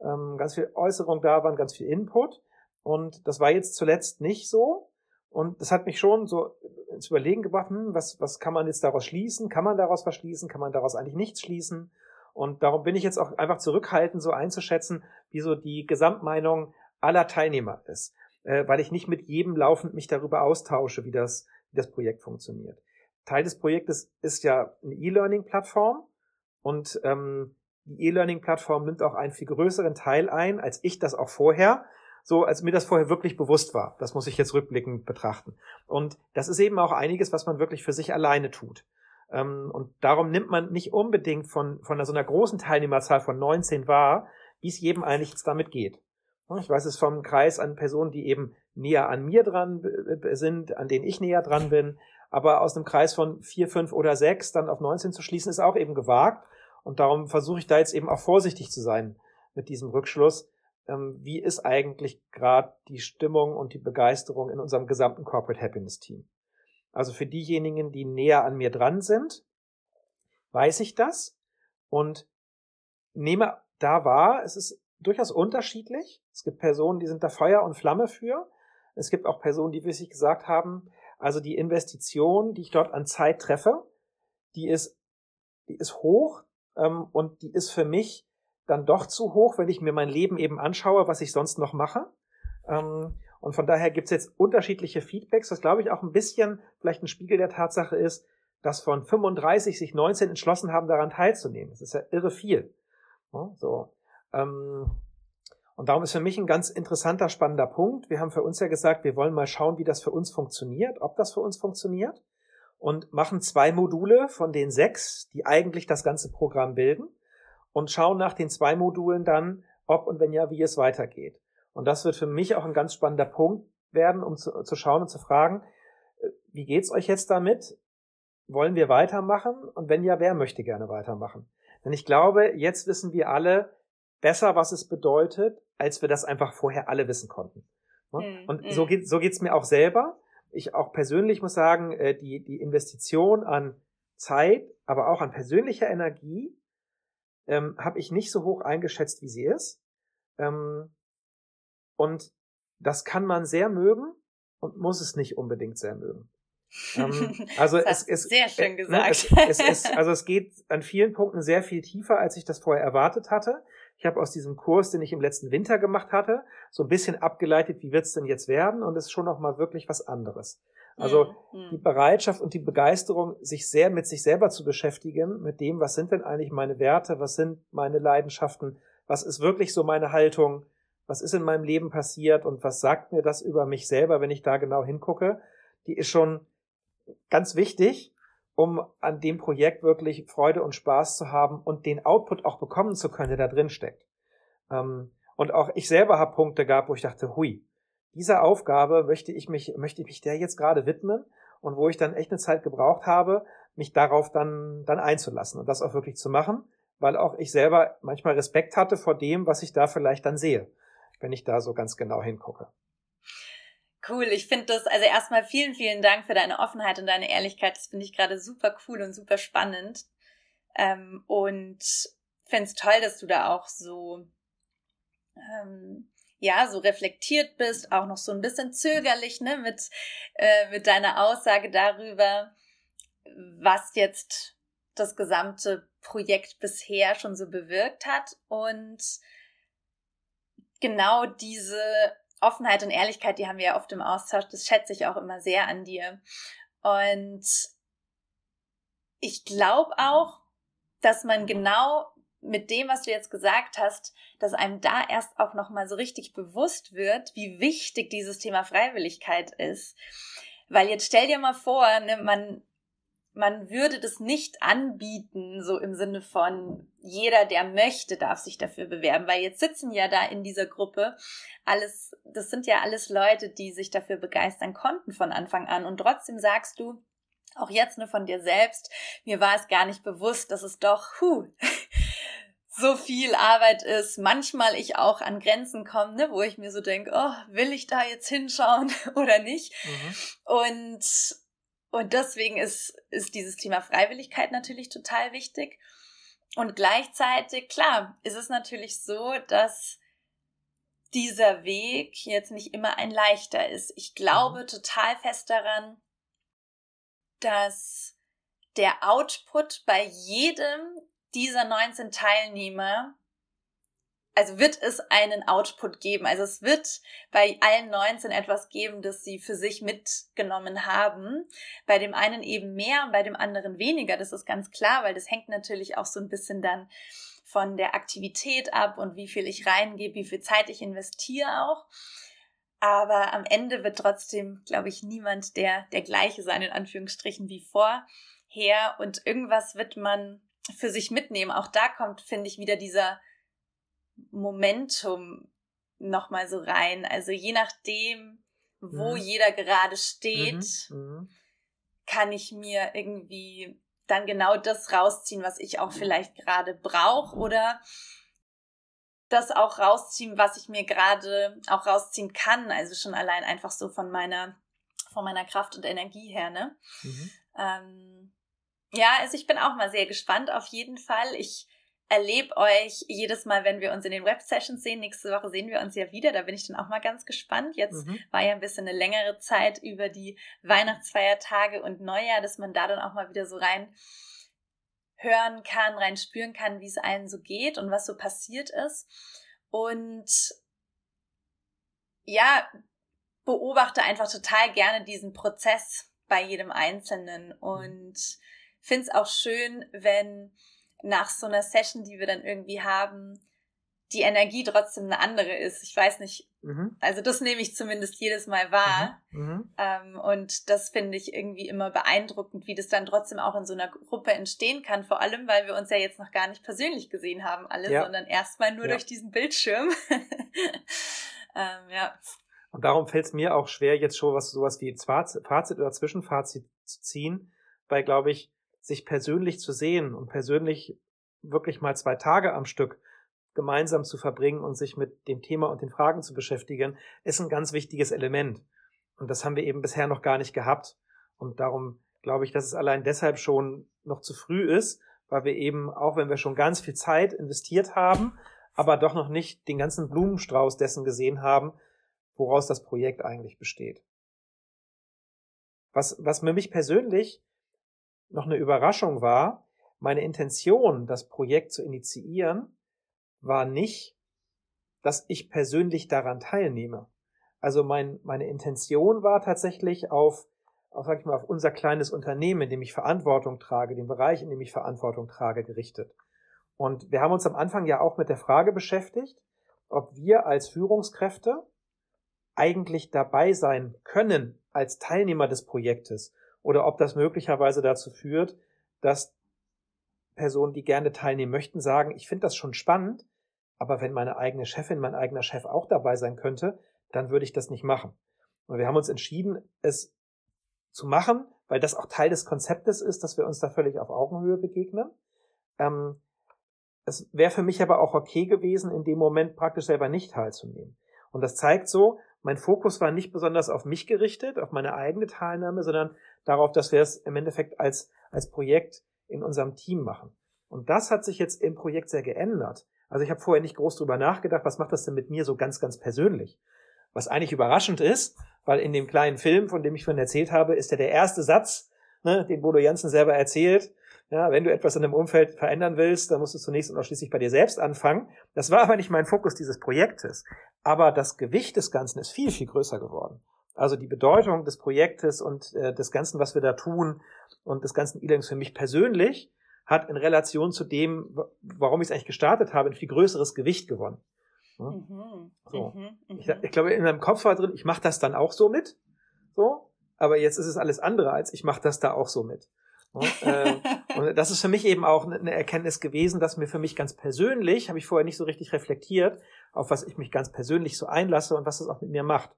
ähm, ganz viel Äußerung da waren, ganz viel Input. Und das war jetzt zuletzt nicht so. Und das hat mich schon so ins Überlegen gebracht, hm, was, was kann man jetzt daraus schließen? Kann man daraus was schließen? Kann man daraus eigentlich nichts schließen? Und darum bin ich jetzt auch einfach zurückhaltend, so einzuschätzen, wie so die Gesamtmeinung aller Teilnehmer ist, äh, weil ich nicht mit jedem laufend mich darüber austausche, wie das, wie das Projekt funktioniert. Teil des Projektes ist ja eine E-Learning-Plattform und ähm, die E-Learning-Plattform nimmt auch einen viel größeren Teil ein, als ich das auch vorher, so als mir das vorher wirklich bewusst war. Das muss ich jetzt rückblickend betrachten. Und das ist eben auch einiges, was man wirklich für sich alleine tut. Ähm, und darum nimmt man nicht unbedingt von, von so einer großen Teilnehmerzahl von 19 wahr, wie es jedem eigentlich damit geht. Ich weiß es vom Kreis an Personen, die eben näher an mir dran sind, an denen ich näher dran bin. Aber aus einem Kreis von vier, fünf oder sechs dann auf 19 zu schließen, ist auch eben gewagt. Und darum versuche ich da jetzt eben auch vorsichtig zu sein mit diesem Rückschluss. Ähm, wie ist eigentlich gerade die Stimmung und die Begeisterung in unserem gesamten Corporate Happiness Team? Also für diejenigen, die näher an mir dran sind, weiß ich das und nehme da wahr, es ist durchaus unterschiedlich. Es gibt Personen, die sind da Feuer und Flamme für. Es gibt auch Personen, die wirklich gesagt haben, also die Investition, die ich dort an Zeit treffe, die ist, die ist hoch ähm, und die ist für mich dann doch zu hoch, wenn ich mir mein Leben eben anschaue, was ich sonst noch mache. Ähm, und von daher gibt's jetzt unterschiedliche Feedbacks, was glaube ich auch ein bisschen vielleicht ein Spiegel der Tatsache ist, dass von 35 sich 19 entschlossen haben, daran teilzunehmen. Das ist ja irre viel. so. Ähm, und darum ist für mich ein ganz interessanter, spannender Punkt. Wir haben für uns ja gesagt, wir wollen mal schauen, wie das für uns funktioniert, ob das für uns funktioniert. Und machen zwei Module von den sechs, die eigentlich das ganze Programm bilden. Und schauen nach den zwei Modulen dann, ob und wenn ja, wie es weitergeht. Und das wird für mich auch ein ganz spannender Punkt werden, um zu, zu schauen und zu fragen, äh, wie geht's euch jetzt damit? Wollen wir weitermachen? Und wenn ja, wer möchte gerne weitermachen? Denn ich glaube, jetzt wissen wir alle besser, was es bedeutet, als wir das einfach vorher alle wissen konnten. Mhm. Und mhm. so geht so geht's mir auch selber. Ich auch persönlich muss sagen, äh, die die Investition an Zeit, aber auch an persönlicher Energie ähm, habe ich nicht so hoch eingeschätzt, wie sie ist. Ähm, und das kann man sehr mögen und muss es nicht unbedingt sehr mögen. ähm, also es ist sehr schön äh, ne, gesagt. Ne, es, es, es, also es geht an vielen Punkten sehr viel tiefer, als ich das vorher erwartet hatte. Ich habe aus diesem Kurs, den ich im letzten Winter gemacht hatte, so ein bisschen abgeleitet, wie wird's denn jetzt werden? Und es ist schon noch mal wirklich was anderes. Also mhm. die Bereitschaft und die Begeisterung, sich sehr mit sich selber zu beschäftigen, mit dem, was sind denn eigentlich meine Werte, was sind meine Leidenschaften, was ist wirklich so meine Haltung, was ist in meinem Leben passiert und was sagt mir das über mich selber, wenn ich da genau hingucke, die ist schon ganz wichtig, um an dem Projekt wirklich Freude und Spaß zu haben und den Output auch bekommen zu können, der da drin steckt. Ähm, und auch ich selber habe Punkte gehabt, wo ich dachte, hui, dieser Aufgabe möchte ich mich, möchte ich mich der jetzt gerade widmen und wo ich dann echt eine Zeit gebraucht habe, mich darauf dann, dann einzulassen und das auch wirklich zu machen, weil auch ich selber manchmal Respekt hatte vor dem, was ich da vielleicht dann sehe, wenn ich da so ganz genau hingucke. Cool, ich finde das, also erstmal vielen, vielen Dank für deine Offenheit und deine Ehrlichkeit. Das finde ich gerade super cool und super spannend. Ähm, und finde es toll, dass du da auch so ähm, ja, so reflektiert bist, auch noch so ein bisschen zögerlich, ne, mit, äh, mit deiner Aussage darüber, was jetzt das gesamte Projekt bisher schon so bewirkt hat und genau diese Offenheit und Ehrlichkeit, die haben wir ja oft im Austausch, das schätze ich auch immer sehr an dir. Und ich glaube auch, dass man genau mit dem, was du jetzt gesagt hast, dass einem da erst auch nochmal so richtig bewusst wird, wie wichtig dieses Thema Freiwilligkeit ist. Weil jetzt stell dir mal vor, ne, man, man würde das nicht anbieten, so im Sinne von jeder, der möchte, darf sich dafür bewerben, weil jetzt sitzen ja da in dieser Gruppe alles, das sind ja alles Leute, die sich dafür begeistern konnten von Anfang an und trotzdem sagst du, auch jetzt nur von dir selbst, mir war es gar nicht bewusst, dass es doch, huh, so viel Arbeit ist, manchmal ich auch an Grenzen komme, ne, wo ich mir so denke, oh, will ich da jetzt hinschauen oder nicht? Mhm. Und, und deswegen ist, ist dieses Thema Freiwilligkeit natürlich total wichtig. Und gleichzeitig, klar, ist es natürlich so, dass dieser Weg jetzt nicht immer ein leichter ist. Ich glaube mhm. total fest daran, dass der Output bei jedem dieser 19 Teilnehmer, also wird es einen Output geben. Also es wird bei allen 19 etwas geben, das sie für sich mitgenommen haben. Bei dem einen eben mehr, bei dem anderen weniger. Das ist ganz klar, weil das hängt natürlich auch so ein bisschen dann von der Aktivität ab und wie viel ich reingebe, wie viel Zeit ich investiere auch. Aber am Ende wird trotzdem, glaube ich, niemand der, der gleiche sein, in Anführungsstrichen, wie vorher. Und irgendwas wird man für sich mitnehmen. Auch da kommt, finde ich, wieder dieser Momentum nochmal so rein. Also je nachdem, wo mhm. jeder gerade steht, mhm. mhm. kann ich mir irgendwie dann genau das rausziehen, was ich auch vielleicht gerade brauche oder das auch rausziehen, was ich mir gerade auch rausziehen kann. Also schon allein einfach so von meiner, von meiner Kraft und Energie her, ne? Mhm. Ähm, ja, also ich bin auch mal sehr gespannt auf jeden Fall. Ich erlebe euch jedes Mal, wenn wir uns in den Web-Sessions sehen. Nächste Woche sehen wir uns ja wieder. Da bin ich dann auch mal ganz gespannt. Jetzt mhm. war ja ein bisschen eine längere Zeit über die Weihnachtsfeiertage und Neujahr, dass man da dann auch mal wieder so rein hören kann, rein spüren kann, wie es allen so geht und was so passiert ist. Und ja, beobachte einfach total gerne diesen Prozess bei jedem Einzelnen und finde es auch schön, wenn nach so einer Session, die wir dann irgendwie haben, die Energie trotzdem eine andere ist. Ich weiß nicht, mhm. also das nehme ich zumindest jedes Mal wahr. Mhm. Mhm. Ähm, und das finde ich irgendwie immer beeindruckend, wie das dann trotzdem auch in so einer Gruppe entstehen kann. Vor allem, weil wir uns ja jetzt noch gar nicht persönlich gesehen haben, alle, ja. sondern erstmal nur ja. durch diesen Bildschirm. ähm, ja. Und darum fällt es mir auch schwer, jetzt schon was sowas wie Fazit oder Zwischenfazit zu ziehen, weil, glaube ich, sich persönlich zu sehen und persönlich wirklich mal zwei Tage am Stück gemeinsam zu verbringen und sich mit dem Thema und den Fragen zu beschäftigen, ist ein ganz wichtiges Element. Und das haben wir eben bisher noch gar nicht gehabt. Und darum glaube ich, dass es allein deshalb schon noch zu früh ist, weil wir eben, auch wenn wir schon ganz viel Zeit investiert haben, aber doch noch nicht den ganzen Blumenstrauß dessen gesehen haben, woraus das Projekt eigentlich besteht. Was, was für mich persönlich noch eine Überraschung war, meine Intention, das Projekt zu initiieren, war nicht, dass ich persönlich daran teilnehme. Also mein, meine Intention war tatsächlich auf, auf, sag ich mal, auf unser kleines Unternehmen, in dem ich Verantwortung trage, den Bereich, in dem ich Verantwortung trage, gerichtet. Und wir haben uns am Anfang ja auch mit der Frage beschäftigt, ob wir als Führungskräfte eigentlich dabei sein können als Teilnehmer des Projektes oder ob das möglicherweise dazu führt, dass Personen, die gerne teilnehmen möchten, sagen, ich finde das schon spannend, aber wenn meine eigene Chefin, mein eigener Chef auch dabei sein könnte, dann würde ich das nicht machen. Und wir haben uns entschieden, es zu machen, weil das auch Teil des Konzeptes ist, dass wir uns da völlig auf Augenhöhe begegnen. Ähm, es wäre für mich aber auch okay gewesen, in dem Moment praktisch selber nicht teilzunehmen. Und das zeigt so, mein Fokus war nicht besonders auf mich gerichtet, auf meine eigene Teilnahme, sondern darauf, dass wir es im Endeffekt als, als Projekt in unserem Team machen. Und das hat sich jetzt im Projekt sehr geändert. Also ich habe vorher nicht groß drüber nachgedacht, was macht das denn mit mir so ganz, ganz persönlich? Was eigentlich überraschend ist, weil in dem kleinen Film, von dem ich vorhin erzählt habe, ist ja der erste Satz, ne, den Bodo Jansen selber erzählt. Ja, wenn du etwas in dem Umfeld verändern willst, dann musst du zunächst und auch schließlich bei dir selbst anfangen. Das war aber nicht mein Fokus dieses Projektes. Aber das Gewicht des Ganzen ist viel, viel größer geworden. Also die Bedeutung des Projektes und äh, des Ganzen, was wir da tun und des ganzen E-Learnings für mich persönlich hat in Relation zu dem, warum ich es eigentlich gestartet habe, ein viel größeres Gewicht gewonnen. Mhm. So. Mhm. Ich, mhm. ich, glaube, in meinem Kopf war drin, ich mache das dann auch so mit. So, aber jetzt ist es alles andere als ich mache das da auch so mit. Und, äh, und das ist für mich eben auch eine Erkenntnis gewesen, dass mir für mich ganz persönlich, habe ich vorher nicht so richtig reflektiert, auf was ich mich ganz persönlich so einlasse und was das auch mit mir macht.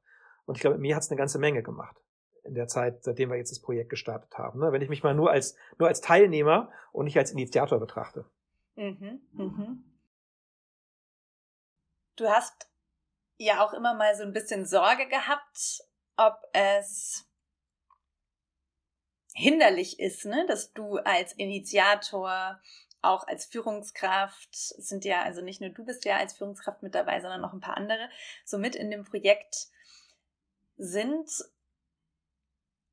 Und ich glaube, mir hat es eine ganze Menge gemacht in der Zeit, seitdem wir jetzt das Projekt gestartet haben. Ne? Wenn ich mich mal nur als, nur als Teilnehmer und nicht als Initiator betrachte. Mhm, mhm. Du hast ja auch immer mal so ein bisschen Sorge gehabt, ob es hinderlich ist, ne, dass du als Initiator, auch als Führungskraft, sind ja, also nicht nur du bist ja als Führungskraft mit dabei, sondern noch ein paar andere, so mit in dem Projekt sind.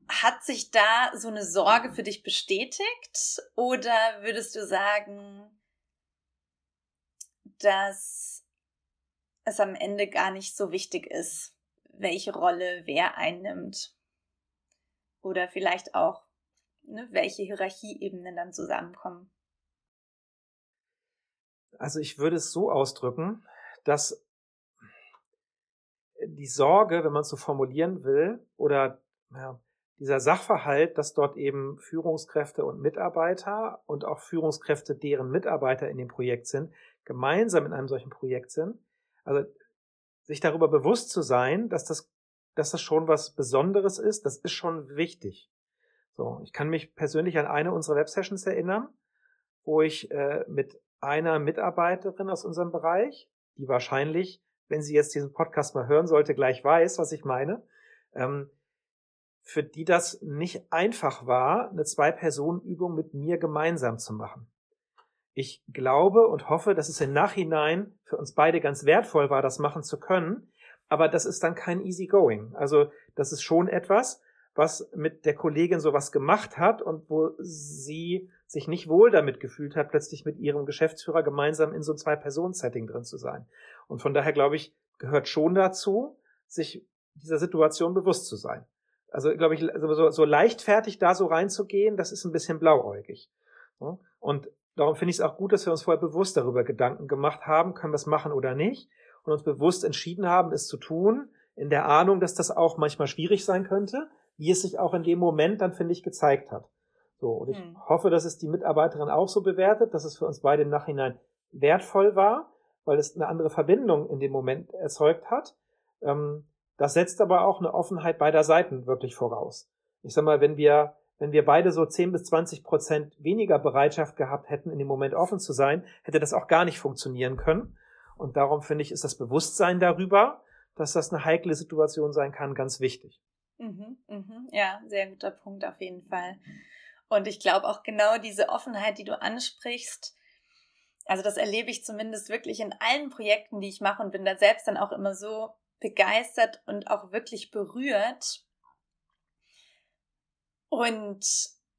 Hat sich da so eine Sorge für dich bestätigt? Oder würdest du sagen, dass es am Ende gar nicht so wichtig ist, welche Rolle wer einnimmt. Oder vielleicht auch, ne, welche Hierarchieebenen dann zusammenkommen. Also ich würde es so ausdrücken, dass die Sorge, wenn man es so formulieren will, oder ja, dieser Sachverhalt, dass dort eben Führungskräfte und Mitarbeiter und auch Führungskräfte, deren Mitarbeiter in dem Projekt sind, gemeinsam in einem solchen Projekt sind, also sich darüber bewusst zu sein, dass das, dass das schon was Besonderes ist, das ist schon wichtig. So, ich kann mich persönlich an eine unserer Websessions erinnern, wo ich äh, mit einer Mitarbeiterin aus unserem Bereich, die wahrscheinlich, wenn sie jetzt diesen Podcast mal hören sollte, gleich weiß, was ich meine, ähm, für die das nicht einfach war, eine Zwei-Personen-Übung mit mir gemeinsam zu machen. Ich glaube und hoffe, dass es im Nachhinein für uns beide ganz wertvoll war, das machen zu können. Aber das ist dann kein easy going. Also das ist schon etwas, was mit der Kollegin sowas gemacht hat und wo sie sich nicht wohl damit gefühlt hat, plötzlich mit ihrem Geschäftsführer gemeinsam in so ein Zwei-Personen-Setting drin zu sein. Und von daher glaube ich, gehört schon dazu, sich dieser Situation bewusst zu sein. Also glaube ich, so, so leichtfertig da so reinzugehen, das ist ein bisschen blauäugig. Und Darum finde ich es auch gut, dass wir uns vorher bewusst darüber Gedanken gemacht haben, können wir es machen oder nicht, und uns bewusst entschieden haben, es zu tun, in der Ahnung, dass das auch manchmal schwierig sein könnte, wie es sich auch in dem Moment dann, finde ich, gezeigt hat. So, und ich hm. hoffe, dass es die Mitarbeiterin auch so bewertet, dass es für uns beide im Nachhinein wertvoll war, weil es eine andere Verbindung in dem Moment erzeugt hat. Ähm, das setzt aber auch eine Offenheit beider Seiten wirklich voraus. Ich sag mal, wenn wir wenn wir beide so 10 bis 20 Prozent weniger Bereitschaft gehabt hätten, in dem Moment offen zu sein, hätte das auch gar nicht funktionieren können. Und darum finde ich, ist das Bewusstsein darüber, dass das eine heikle Situation sein kann, ganz wichtig. Mhm, mhm. Ja, sehr guter Punkt auf jeden Fall. Und ich glaube auch genau diese Offenheit, die du ansprichst, also das erlebe ich zumindest wirklich in allen Projekten, die ich mache und bin da selbst dann auch immer so begeistert und auch wirklich berührt und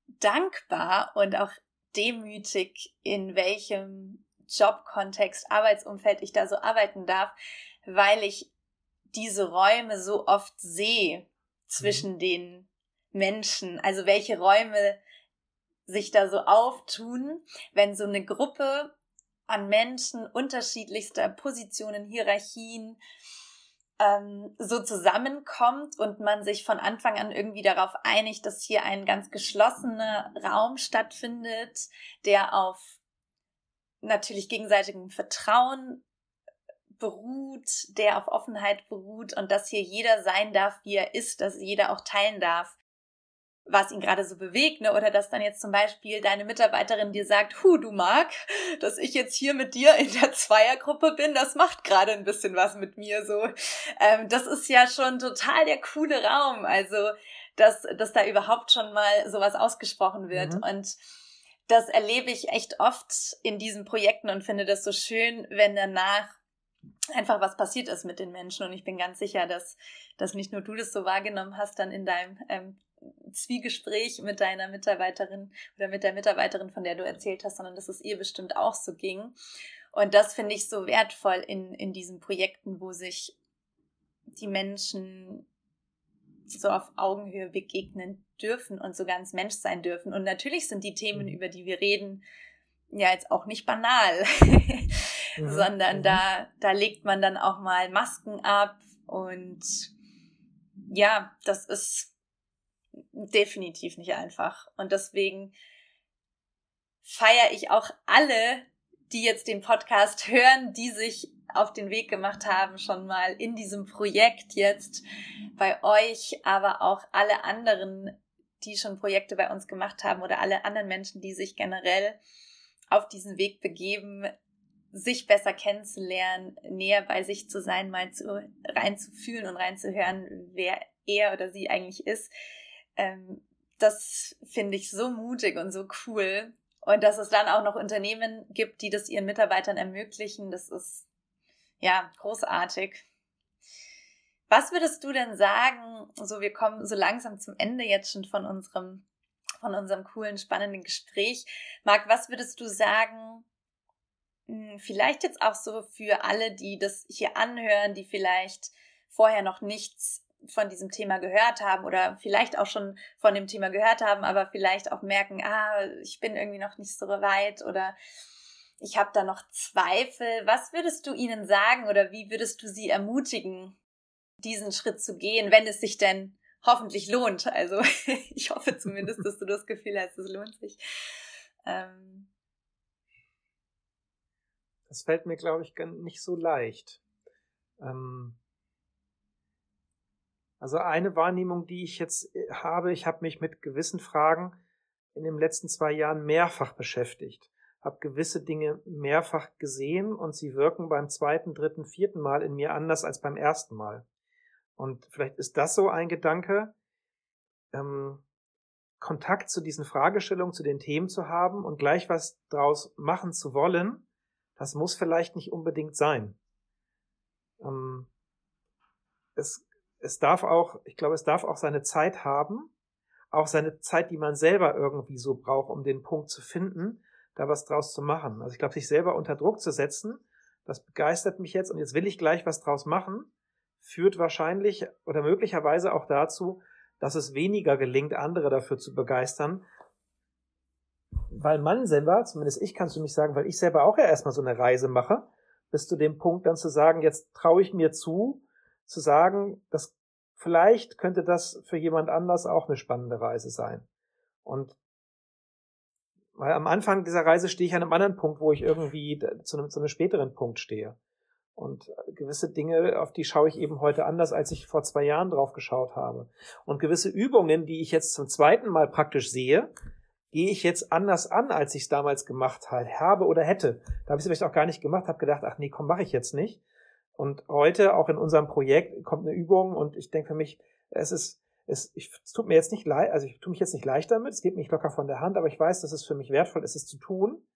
dankbar und auch demütig, in welchem Jobkontext, Arbeitsumfeld ich da so arbeiten darf, weil ich diese Räume so oft sehe zwischen mhm. den Menschen, also welche Räume sich da so auftun, wenn so eine Gruppe an Menschen unterschiedlichster Positionen, Hierarchien ähm, so zusammenkommt und man sich von Anfang an irgendwie darauf einigt, dass hier ein ganz geschlossener Raum stattfindet, der auf natürlich gegenseitigem Vertrauen beruht, der auf Offenheit beruht und dass hier jeder sein darf, wie er ist, dass jeder auch teilen darf, was ihn gerade so bewegt, ne? Oder dass dann jetzt zum Beispiel deine Mitarbeiterin dir sagt, hu, du mag, dass ich jetzt hier mit dir in der Zweiergruppe bin, das macht gerade ein bisschen was mit mir so. Ähm, das ist ja schon total der coole Raum. Also, dass, dass da überhaupt schon mal sowas ausgesprochen wird. Mhm. Und das erlebe ich echt oft in diesen Projekten und finde das so schön, wenn danach einfach was passiert ist mit den Menschen. Und ich bin ganz sicher, dass, dass nicht nur du das so wahrgenommen hast dann in deinem ähm, Zwiegespräch mit deiner Mitarbeiterin oder mit der Mitarbeiterin, von der du erzählt hast, sondern dass es ihr bestimmt auch so ging. Und das finde ich so wertvoll in, in diesen Projekten, wo sich die Menschen so auf Augenhöhe begegnen dürfen und so ganz Mensch sein dürfen. Und natürlich sind die Themen, mhm. über die wir reden, ja jetzt auch nicht banal, mhm. sondern mhm. da, da legt man dann auch mal Masken ab und ja, das ist definitiv nicht einfach. Und deswegen feiere ich auch alle, die jetzt den Podcast hören, die sich auf den Weg gemacht haben, schon mal in diesem Projekt jetzt bei euch, aber auch alle anderen, die schon Projekte bei uns gemacht haben oder alle anderen Menschen, die sich generell auf diesen Weg begeben, sich besser kennenzulernen, näher bei sich zu sein, mal zu, reinzufühlen und reinzuhören, wer er oder sie eigentlich ist. Ähm, das finde ich so mutig und so cool. Und dass es dann auch noch Unternehmen gibt, die das ihren Mitarbeitern ermöglichen, das ist ja großartig. Was würdest du denn sagen? So, wir kommen so langsam zum Ende jetzt schon von unserem, von unserem coolen, spannenden Gespräch. Marc, was würdest du sagen? Hm, vielleicht jetzt auch so für alle, die das hier anhören, die vielleicht vorher noch nichts von diesem Thema gehört haben oder vielleicht auch schon von dem Thema gehört haben, aber vielleicht auch merken, ah, ich bin irgendwie noch nicht so weit oder ich habe da noch Zweifel. Was würdest du ihnen sagen oder wie würdest du sie ermutigen, diesen Schritt zu gehen, wenn es sich denn hoffentlich lohnt? Also ich hoffe zumindest, dass du das Gefühl hast, es lohnt sich. Ähm das fällt mir, glaube ich, nicht so leicht. Ähm also eine Wahrnehmung, die ich jetzt äh, habe, ich habe mich mit gewissen Fragen in den letzten zwei Jahren mehrfach beschäftigt, habe gewisse Dinge mehrfach gesehen und sie wirken beim zweiten, dritten, vierten Mal in mir anders als beim ersten Mal. Und vielleicht ist das so ein Gedanke, ähm, Kontakt zu diesen Fragestellungen, zu den Themen zu haben und gleich was draus machen zu wollen, das muss vielleicht nicht unbedingt sein. Ähm, es es darf auch, ich glaube, es darf auch seine Zeit haben, auch seine Zeit, die man selber irgendwie so braucht, um den Punkt zu finden, da was draus zu machen. Also ich glaube, sich selber unter Druck zu setzen, das begeistert mich jetzt und jetzt will ich gleich was draus machen, führt wahrscheinlich oder möglicherweise auch dazu, dass es weniger gelingt, andere dafür zu begeistern, weil man selber, zumindest ich kannst du mich sagen, weil ich selber auch ja erstmal so eine Reise mache, bis zu dem Punkt dann zu sagen, jetzt traue ich mir zu, zu sagen, das vielleicht könnte das für jemand anders auch eine spannende Reise sein. Und weil am Anfang dieser Reise stehe ich an einem anderen Punkt, wo ich irgendwie zu einem, zu einem späteren Punkt stehe. Und gewisse Dinge, auf die schaue ich eben heute anders, als ich vor zwei Jahren drauf geschaut habe. Und gewisse Übungen, die ich jetzt zum zweiten Mal praktisch sehe, gehe ich jetzt anders an, als ich es damals gemacht habe oder hätte. Da habe ich es vielleicht auch gar nicht gemacht, habe gedacht, ach nee, komm, mache ich jetzt nicht. Und heute, auch in unserem Projekt, kommt eine Übung und ich denke für mich, es ist, es, ich, es tut mir jetzt nicht leid, also ich tue mich jetzt nicht leicht damit, es geht mich locker von der Hand, aber ich weiß, dass es für mich wertvoll ist, es zu tun.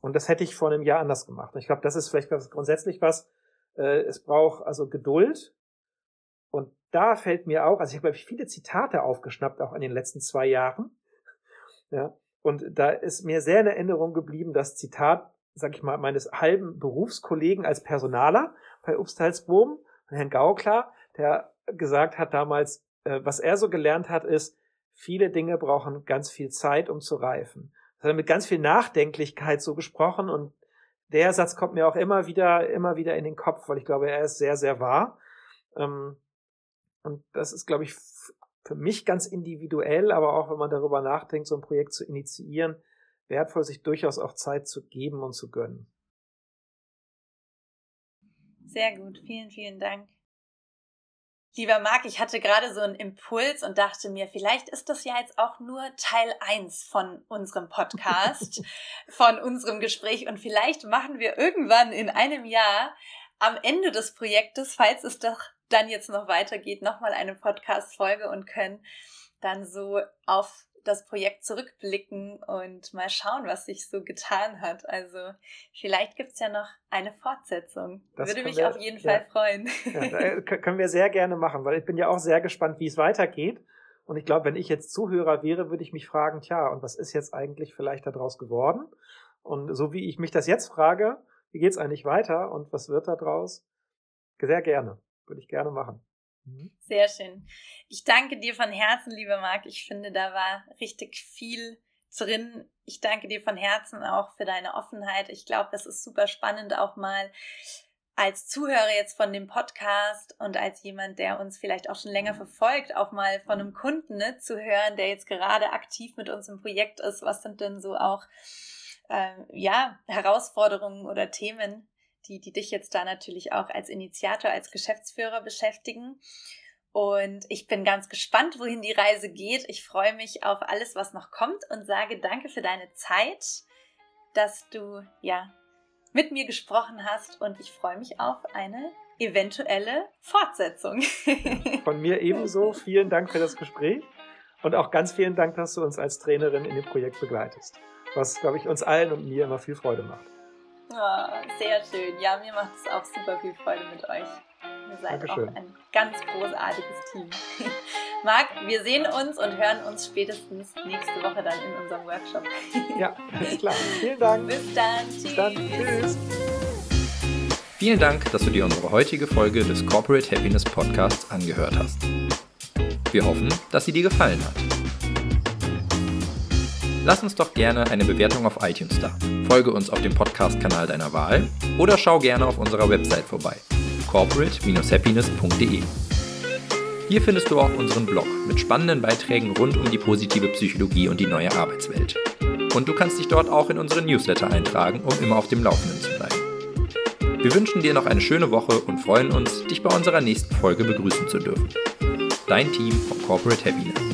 Und das hätte ich vor einem Jahr anders gemacht. Und ich glaube, das ist vielleicht grundsätzlich was, äh, es braucht also Geduld. Und da fällt mir auch, also ich habe viele Zitate aufgeschnappt, auch in den letzten zwei Jahren. Ja, und da ist mir sehr in Erinnerung geblieben, das Zitat, sag ich mal, meines halben Berufskollegen als Personaler bei Upstalsboom, Herrn Gaukler, der gesagt hat damals, äh, was er so gelernt hat, ist, viele Dinge brauchen ganz viel Zeit, um zu reifen. Das hat er mit ganz viel Nachdenklichkeit so gesprochen und der Satz kommt mir auch immer wieder, immer wieder in den Kopf, weil ich glaube, er ist sehr, sehr wahr. Ähm, und das ist, glaube ich, für mich ganz individuell, aber auch wenn man darüber nachdenkt, so ein Projekt zu initiieren, wertvoll, sich durchaus auch Zeit zu geben und zu gönnen. Sehr gut, vielen, vielen Dank. Lieber Marc, ich hatte gerade so einen Impuls und dachte mir, vielleicht ist das ja jetzt auch nur Teil 1 von unserem Podcast, von unserem Gespräch und vielleicht machen wir irgendwann in einem Jahr am Ende des Projektes, falls es doch dann jetzt noch weitergeht, nochmal eine Podcast-Folge und können dann so auf das Projekt zurückblicken und mal schauen, was sich so getan hat. Also vielleicht gibt es ja noch eine Fortsetzung. Das Würde mich wir, auf jeden Fall freuen. Ja, können wir sehr gerne machen, weil ich bin ja auch sehr gespannt, wie es weitergeht. Und ich glaube, wenn ich jetzt Zuhörer wäre, würde ich mich fragen, tja, und was ist jetzt eigentlich vielleicht daraus geworden? Und so wie ich mich das jetzt frage, wie geht es eigentlich weiter und was wird daraus? Sehr gerne. Würde ich gerne machen. Mhm. Sehr schön. Ich danke dir von Herzen, lieber Marc. Ich finde, da war richtig viel drin. Ich danke dir von Herzen auch für deine Offenheit. Ich glaube, das ist super spannend, auch mal als Zuhörer jetzt von dem Podcast und als jemand, der uns vielleicht auch schon länger verfolgt, auch mal von einem Kunden ne, zu hören, der jetzt gerade aktiv mit uns im Projekt ist. Was sind denn so auch äh, ja Herausforderungen oder Themen, die, die dich jetzt da natürlich auch als Initiator, als Geschäftsführer beschäftigen. Und ich bin ganz gespannt, wohin die Reise geht. Ich freue mich auf alles, was noch kommt und sage danke für deine Zeit, dass du ja mit mir gesprochen hast und ich freue mich auf eine eventuelle Fortsetzung. Von mir ebenso. Vielen Dank für das Gespräch und auch ganz vielen Dank, dass du uns als Trainerin in dem Projekt begleitest, was, glaube ich, uns allen und mir immer viel Freude macht. Oh, sehr schön. Ja, mir macht es auch super viel Freude mit euch. Ihr seid Dankeschön. auch ein ganz großartiges Team. Marc, wir sehen uns und hören uns spätestens nächste Woche dann in unserem Workshop. ja, alles klar. Vielen Dank. Bis dann. Tschüss. Bis dann. Tschüss. Vielen Dank, dass du dir unsere heutige Folge des Corporate Happiness Podcasts angehört hast. Wir hoffen, dass sie dir gefallen hat. Lass uns doch gerne eine Bewertung auf iTunes da. Folge uns auf dem Podcast-Kanal deiner Wahl oder schau gerne auf unserer Website vorbei. corporate-happiness.de Hier findest du auch unseren Blog mit spannenden Beiträgen rund um die positive Psychologie und die neue Arbeitswelt. Und du kannst dich dort auch in unseren Newsletter eintragen, um immer auf dem Laufenden zu bleiben. Wir wünschen dir noch eine schöne Woche und freuen uns, dich bei unserer nächsten Folge begrüßen zu dürfen. Dein Team von Corporate Happiness.